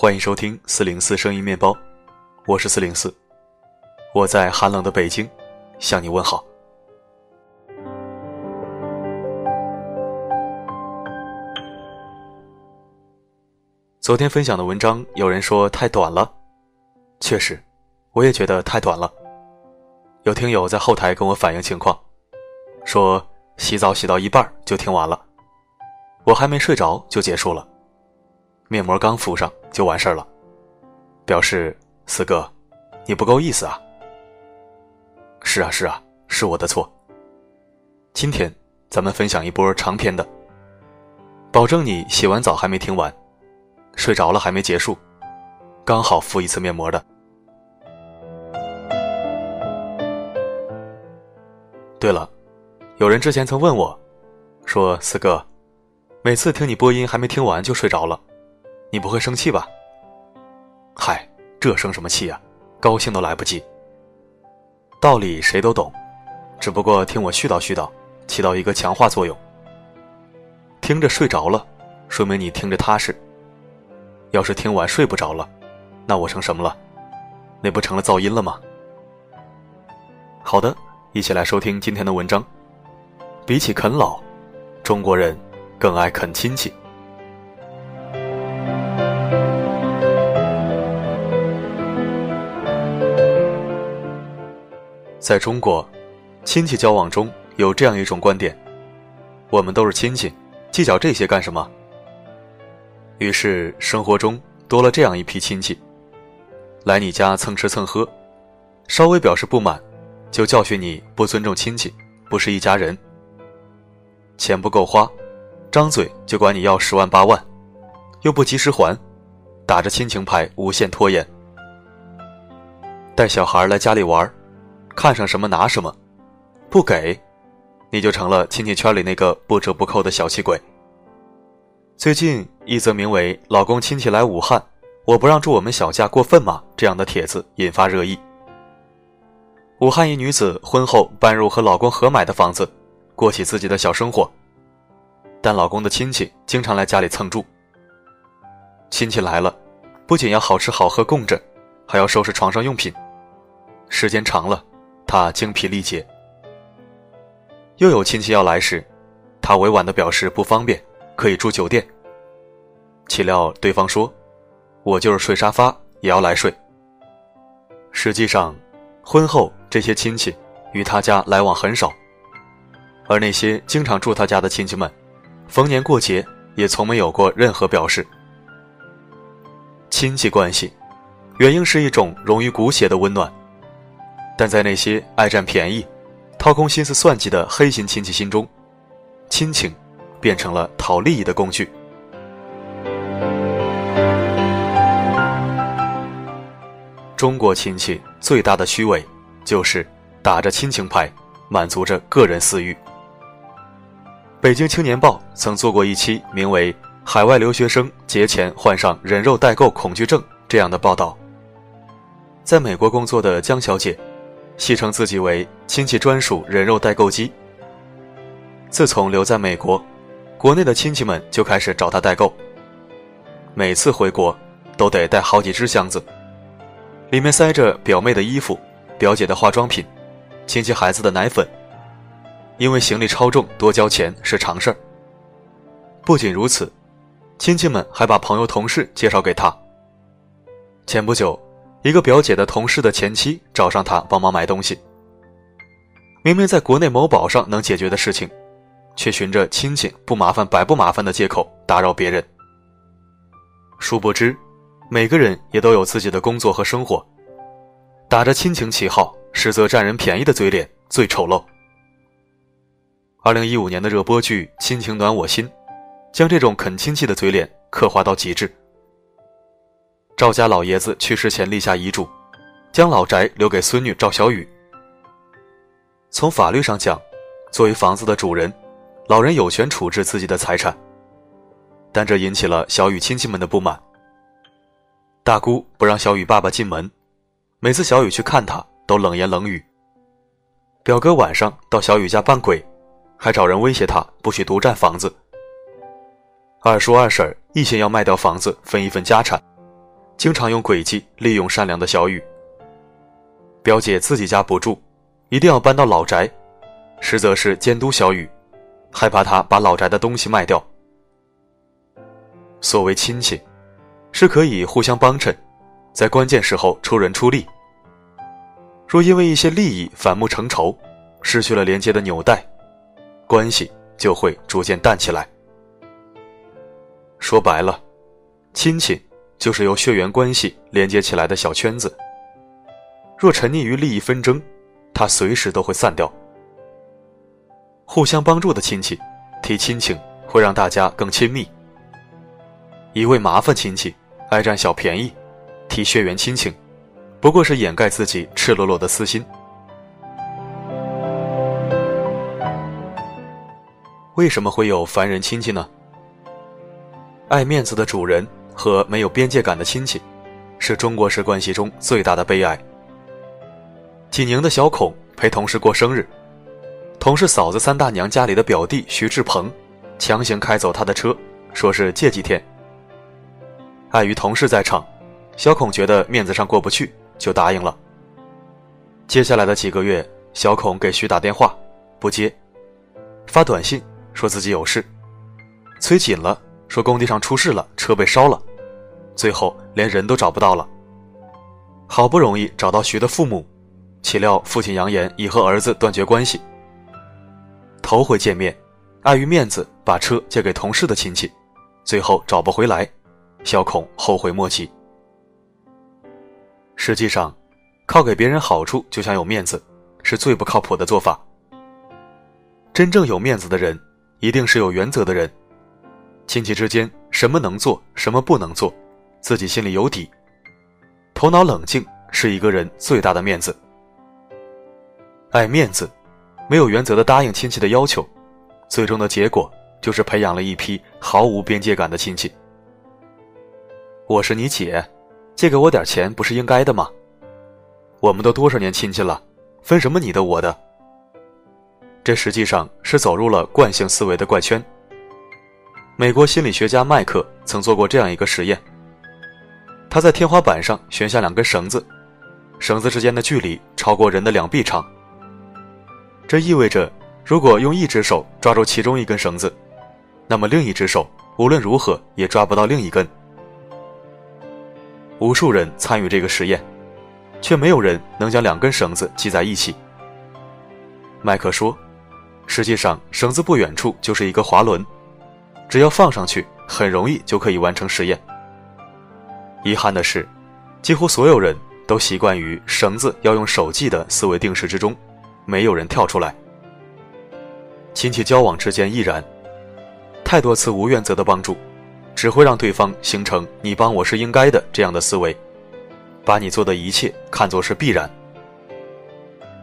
欢迎收听四零四声音面包，我是四零四，我在寒冷的北京向你问好。昨天分享的文章，有人说太短了，确实，我也觉得太短了。有听友在后台跟我反映情况，说洗澡洗到一半就听完了，我还没睡着就结束了，面膜刚敷上就完事儿了，表示四哥，你不够意思啊。是啊是啊，是我的错。今天咱们分享一波长篇的，保证你洗完澡还没听完。睡着了还没结束，刚好敷一次面膜的。对了，有人之前曾问我，说四哥，每次听你播音还没听完就睡着了，你不会生气吧？嗨，这生什么气啊？高兴都来不及。道理谁都懂，只不过听我絮叨絮叨，起到一个强化作用。听着睡着了，说明你听着踏实。要是听完睡不着了，那我成什么了？那不成了噪音了吗？好的，一起来收听今天的文章。比起啃老，中国人更爱啃亲戚。在中国，亲戚交往中有这样一种观点：我们都是亲戚，计较这些干什么？于是生活中多了这样一批亲戚，来你家蹭吃蹭喝，稍微表示不满，就教训你不尊重亲戚，不是一家人。钱不够花，张嘴就管你要十万八万，又不及时还，打着亲情牌无限拖延。带小孩来家里玩，看上什么拿什么，不给，你就成了亲戚圈里那个不折不扣的小气鬼。最近一则名为“老公亲戚来武汉，我不让住我们小家过分吗”这样的帖子引发热议。武汉一女子婚后搬入和老公合买的房子，过起自己的小生活，但老公的亲戚经常来家里蹭住。亲戚来了，不仅要好吃好喝供着，还要收拾床上用品，时间长了，他精疲力竭。又有亲戚要来时，他委婉的表示不方便。可以住酒店，岂料对方说：“我就是睡沙发也要来睡。”实际上，婚后这些亲戚与他家来往很少，而那些经常住他家的亲戚们，逢年过节也从没有过任何表示。亲戚关系原应是一种融于骨血的温暖，但在那些爱占便宜、掏空心思算计的黑心亲戚心中，亲情。变成了讨利益的工具。中国亲戚最大的虚伪，就是打着亲情牌，满足着个人私欲。北京青年报曾做过一期名为《海外留学生节前患上人肉代购恐惧症》这样的报道。在美国工作的江小姐，戏称自己为亲戚专属人肉代购机。自从留在美国。国内的亲戚们就开始找他代购，每次回国都得带好几只箱子，里面塞着表妹的衣服、表姐的化妆品、亲戚孩子的奶粉。因为行李超重，多交钱是常事儿。不仅如此，亲戚们还把朋友、同事介绍给他。前不久，一个表姐的同事的前妻找上他帮忙买东西，明明在国内某宝上能解决的事情。却寻着亲戚不麻烦白不麻烦的借口打扰别人。殊不知，每个人也都有自己的工作和生活，打着亲情旗号，实则占人便宜的嘴脸最丑陋。二零一五年的热播剧《亲情暖我心》，将这种啃亲戚的嘴脸刻画到极致。赵家老爷子去世前立下遗嘱，将老宅留给孙女赵小雨。从法律上讲，作为房子的主人。老人有权处置自己的财产，但这引起了小雨亲戚们的不满。大姑不让小雨爸爸进门，每次小雨去看他都冷言冷语。表哥晚上到小雨家扮鬼，还找人威胁他不许独占房子。二叔二婶一心要卖掉房子分一份家产，经常用诡计利用善良的小雨。表姐自己家不住，一定要搬到老宅，实则是监督小雨，害怕他把老宅的东西卖掉。所谓亲戚，是可以互相帮衬，在关键时候出人出力。若因为一些利益反目成仇，失去了连接的纽带，关系就会逐渐淡起来。说白了，亲戚就是由血缘关系连接起来的小圈子。若沉溺于利益纷争，它随时都会散掉。互相帮助的亲戚，提亲情会让大家更亲密。一位麻烦亲戚爱占小便宜，提血缘亲情，不过是掩盖自己赤裸裸的私心。为什么会有烦人亲戚呢？爱面子的主人和没有边界感的亲戚，是中国式关系中最大的悲哀。济宁的小孔陪同事过生日，同事嫂子三大娘家里的表弟徐志鹏，强行开走他的车，说是借几天。碍于同事在场，小孔觉得面子上过不去，就答应了。接下来的几个月，小孔给徐打电话，不接，发短信说自己有事，催紧了说工地上出事了，车被烧了，最后连人都找不到了。好不容易找到徐的父母。岂料父亲扬言已和儿子断绝关系。头回见面，碍于面子把车借给同事的亲戚，最后找不回来，小孔后悔莫及。实际上，靠给别人好处就想有面子，是最不靠谱的做法。真正有面子的人，一定是有原则的人。亲戚之间，什么能做，什么不能做，自己心里有底。头脑冷静是一个人最大的面子。爱面子，没有原则的答应亲戚的要求，最终的结果就是培养了一批毫无边界感的亲戚。我是你姐，借给我点钱不是应该的吗？我们都多少年亲戚了，分什么你的我的？这实际上是走入了惯性思维的怪圈。美国心理学家麦克曾做过这样一个实验，他在天花板上悬下两根绳子，绳子之间的距离超过人的两臂长。这意味着，如果用一只手抓住其中一根绳子，那么另一只手无论如何也抓不到另一根。无数人参与这个实验，却没有人能将两根绳子系在一起。麦克说：“实际上，绳子不远处就是一个滑轮，只要放上去，很容易就可以完成实验。”遗憾的是，几乎所有人都习惯于绳子要用手系的思维定式之中。没有人跳出来。亲戚交往之间亦然，太多次无原则的帮助，只会让对方形成“你帮我是应该的”这样的思维，把你做的一切看作是必然。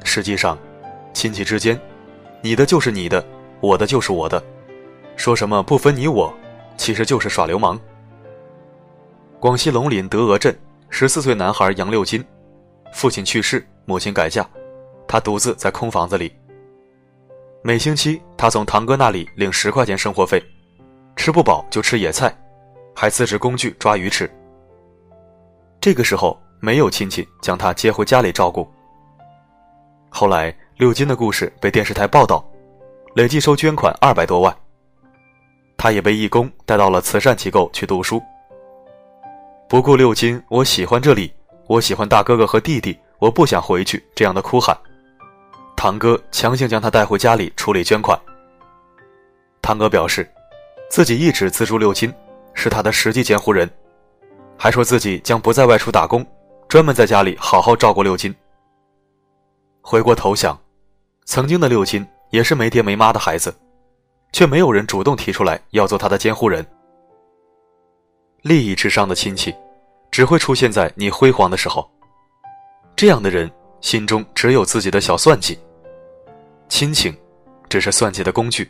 实际上，亲戚之间，你的就是你的，我的就是我的，说什么不分你我，其实就是耍流氓。广西龙林德峨镇十四岁男孩杨六金，父亲去世，母亲改嫁。他独自在空房子里。每星期，他从堂哥那里领十块钱生活费，吃不饱就吃野菜，还自制工具抓鱼吃。这个时候，没有亲戚将他接回家里照顾。后来，六金的故事被电视台报道，累计收捐款二百多万。他也被义工带到了慈善机构去读书。不顾六金，我喜欢这里，我喜欢大哥哥和弟弟，我不想回去，这样的哭喊。堂哥强行将他带回家里处理捐款。堂哥表示，自己一直资助六金，是他的实际监护人，还说自己将不在外出打工，专门在家里好好照顾六金。回过头想，曾经的六金也是没爹没妈的孩子，却没有人主动提出来要做他的监护人。利益至上的亲戚，只会出现在你辉煌的时候。这样的人。心中只有自己的小算计，亲情只是算计的工具。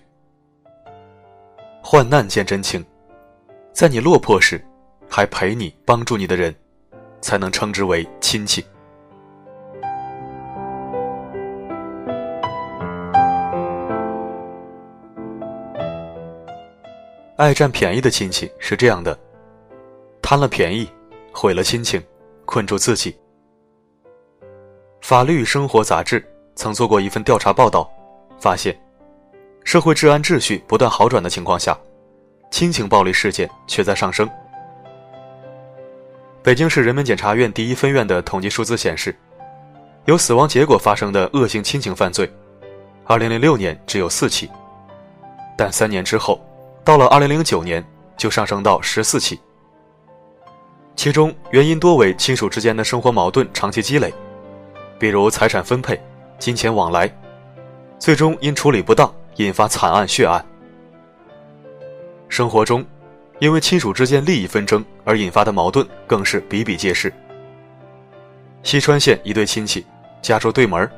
患难见真情，在你落魄时还陪你、帮助你的人，才能称之为亲戚。爱占便宜的亲戚是这样的：贪了便宜，毁了亲情，困住自己。《法律与生活》杂志曾做过一份调查报道，发现，社会治安秩序不断好转的情况下，亲情暴力事件却在上升。北京市人民检察院第一分院的统计数字显示，有死亡结果发生的恶性亲情犯罪，2006年只有四起，但三年之后，到了2009年就上升到十四起。其中原因多为亲属之间的生活矛盾长期积累，比如财产分配、金钱往来，最终因处理不当引发惨案血案。生活中，因为亲属之间利益纷争而引发的矛盾更是比比皆是。西川县一对亲戚，家住对门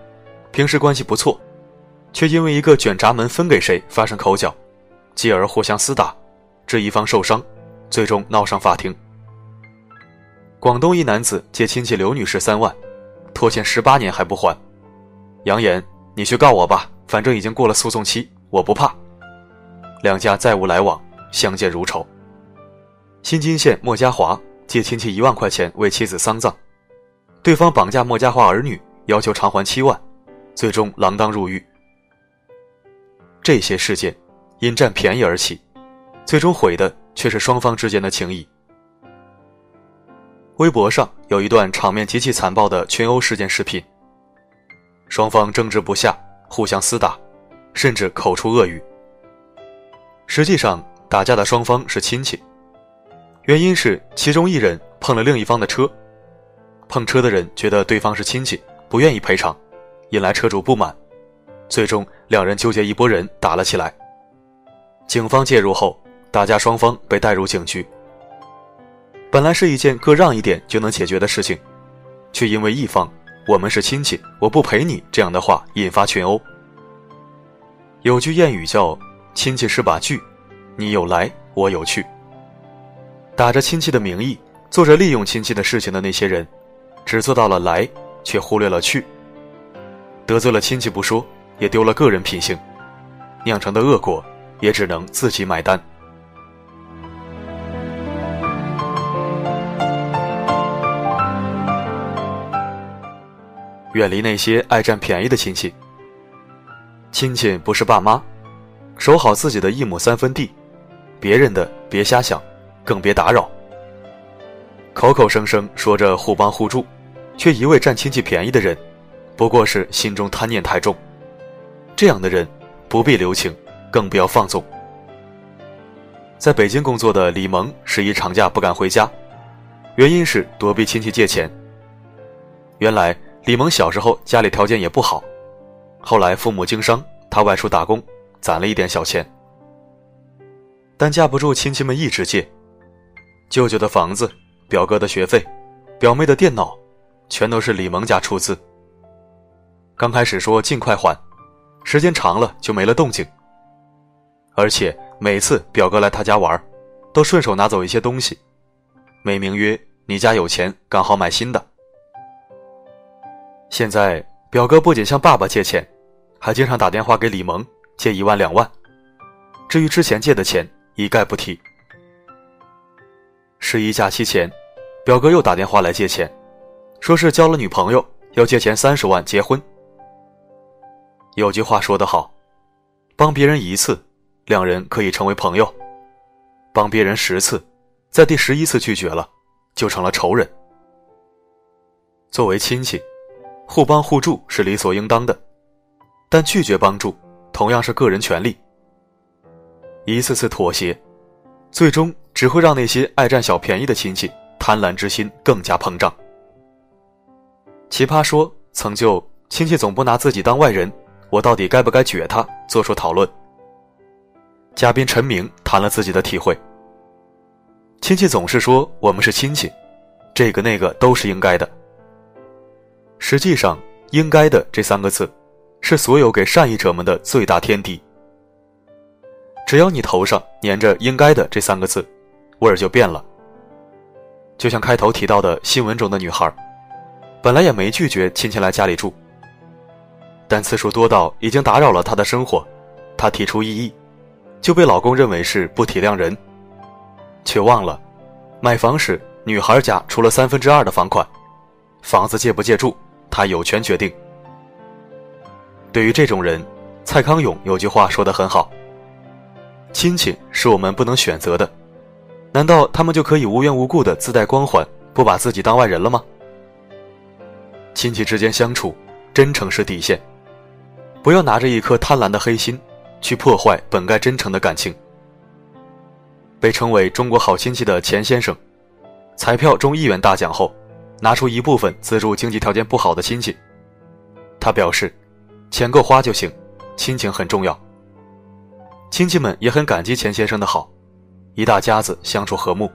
平时关系不错，却因为一个卷闸门分给谁发生口角，继而互相厮打，致一方受伤，最终闹上法庭。广东一男子借亲戚刘女士三万，拖欠十八年还不还，扬言你去告我吧，反正已经过了诉讼期，我不怕。两家再无来往，相见如仇。新津县莫家华借亲戚一万块钱为妻子丧葬，对方绑架莫家华儿女，要求偿还七万，最终锒铛入狱。这些事件因占便宜而起，最终毁的却是双方之间的情谊。微博上有一段场面极其残暴的群殴事件视频，双方争执不下，互相厮打，甚至口出恶语。实际上，打架的双方是亲戚，原因是其中一人碰了另一方的车，碰车的人觉得对方是亲戚，不愿意赔偿，引来车主不满，最终两人纠结一拨人打了起来。警方介入后，打架双方被带入警局。本来是一件各让一点就能解决的事情，却因为一方“我们是亲戚，我不陪你”这样的话引发群殴。有句谚语叫“亲戚是把锯，你有来我有去”。打着亲戚的名义，做着利用亲戚的事情的那些人，只做到了来，却忽略了去。得罪了亲戚不说，也丢了个人品性，酿成的恶果也只能自己买单。远离那些爱占便宜的亲戚。亲戚不是爸妈，守好自己的一亩三分地，别人的别瞎想，更别打扰。口口声声说着互帮互助，却一味占亲戚便宜的人，不过是心中贪念太重。这样的人不必留情，更不要放纵。在北京工作的李萌十一长假不敢回家，原因是躲避亲戚借钱。原来。李萌小时候家里条件也不好，后来父母经商，他外出打工，攒了一点小钱。但架不住亲戚们一直借，舅舅的房子、表哥的学费、表妹的电脑，全都是李萌家出资。刚开始说尽快还，时间长了就没了动静。而且每次表哥来他家玩，都顺手拿走一些东西，美名曰“你家有钱，刚好买新的”。现在表哥不仅向爸爸借钱，还经常打电话给李萌借一万两万。至于之前借的钱，一概不提。十一假期前，表哥又打电话来借钱，说是交了女朋友，要借钱三十万结婚。有句话说得好，帮别人一次，两人可以成为朋友；帮别人十次，在第十一次拒绝了，就成了仇人。作为亲戚。互帮互助是理所应当的，但拒绝帮助同样是个人权利。一次次妥协，最终只会让那些爱占小便宜的亲戚贪婪之心更加膨胀。奇葩说曾就“亲戚总不拿自己当外人，我到底该不该撅他”做出讨论。嘉宾陈明谈了自己的体会：亲戚总是说我们是亲戚，这个那个都是应该的。实际上，“应该的”这三个字，是所有给善意者们的最大天敌。只要你头上粘着“应该的”这三个字，味儿就变了。就像开头提到的新闻中的女孩，本来也没拒绝亲戚来家里住，但次数多到已经打扰了她的生活，她提出异议，就被老公认为是不体谅人，却忘了，买房时女孩家出了三分之二的房款，房子借不借住，他有权决定。对于这种人，蔡康永有句话说得很好：“亲戚是我们不能选择的，难道他们就可以无缘无故的自带光环，不把自己当外人了吗？”亲戚之间相处，真诚是底线，不要拿着一颗贪婪的黑心，去破坏本该真诚的感情。被称为中国好亲戚的钱先生，彩票中一元大奖后，拿出一部分资助经济条件不好的亲戚。他表示，钱够花就行，亲情很重要。亲戚们也很感激钱先生的好，一大家子相处和睦。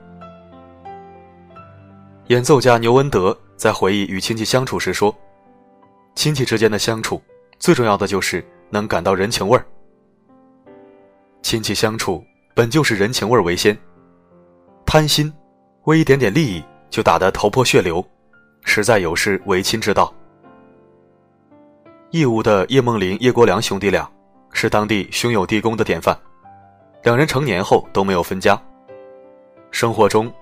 演奏家牛文德在回忆与亲戚相处时说：“亲戚之间的相处，最重要的就是能感到人情味儿。亲戚相处。”本就是人情味儿为先，贪心，为一点点利益就打得头破血流，实在有失为亲之道。义乌的叶梦麟、叶国良兄弟俩是当地兄友弟恭的典范，两人成年后都没有分家。生活中，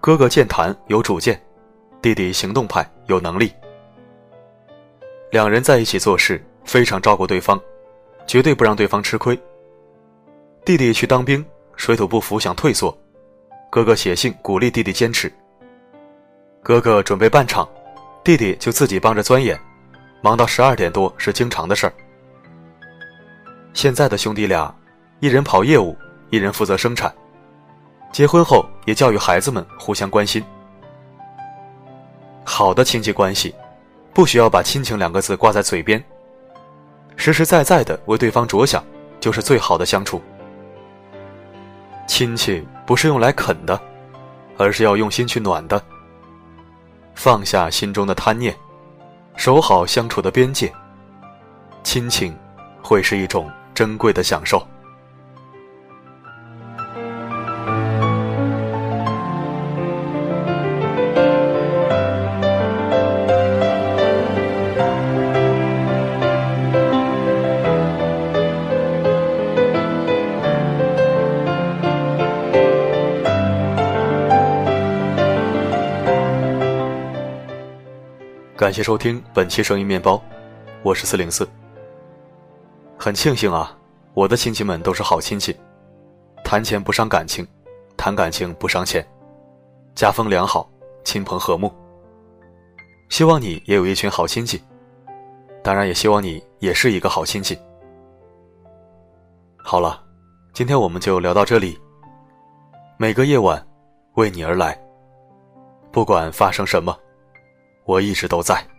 哥哥健谈有主见，弟弟行动派有能力。两人在一起做事非常照顾对方，绝对不让对方吃亏。弟弟去当兵。水土不服想退缩，哥哥写信鼓励弟弟坚持。哥哥准备办厂，弟弟就自己帮着钻研，忙到十二点多是经常的事儿。现在的兄弟俩，一人跑业务，一人负责生产。结婚后也教育孩子们互相关心。好的亲戚关系，不需要把亲情两个字挂在嘴边，实实在在的为对方着想，就是最好的相处。亲戚不是用来啃的，而是要用心去暖的。放下心中的贪念，守好相处的边界，亲情会是一种珍贵的享受。感谢收听本期声音面包，我是四零四。很庆幸啊，我的亲戚们都是好亲戚，谈钱不伤感情，谈感情不伤钱，家风良好，亲朋和睦。希望你也有一群好亲戚，当然也希望你也是一个好亲戚。好了，今天我们就聊到这里。每个夜晚，为你而来，不管发生什么。我一直都在。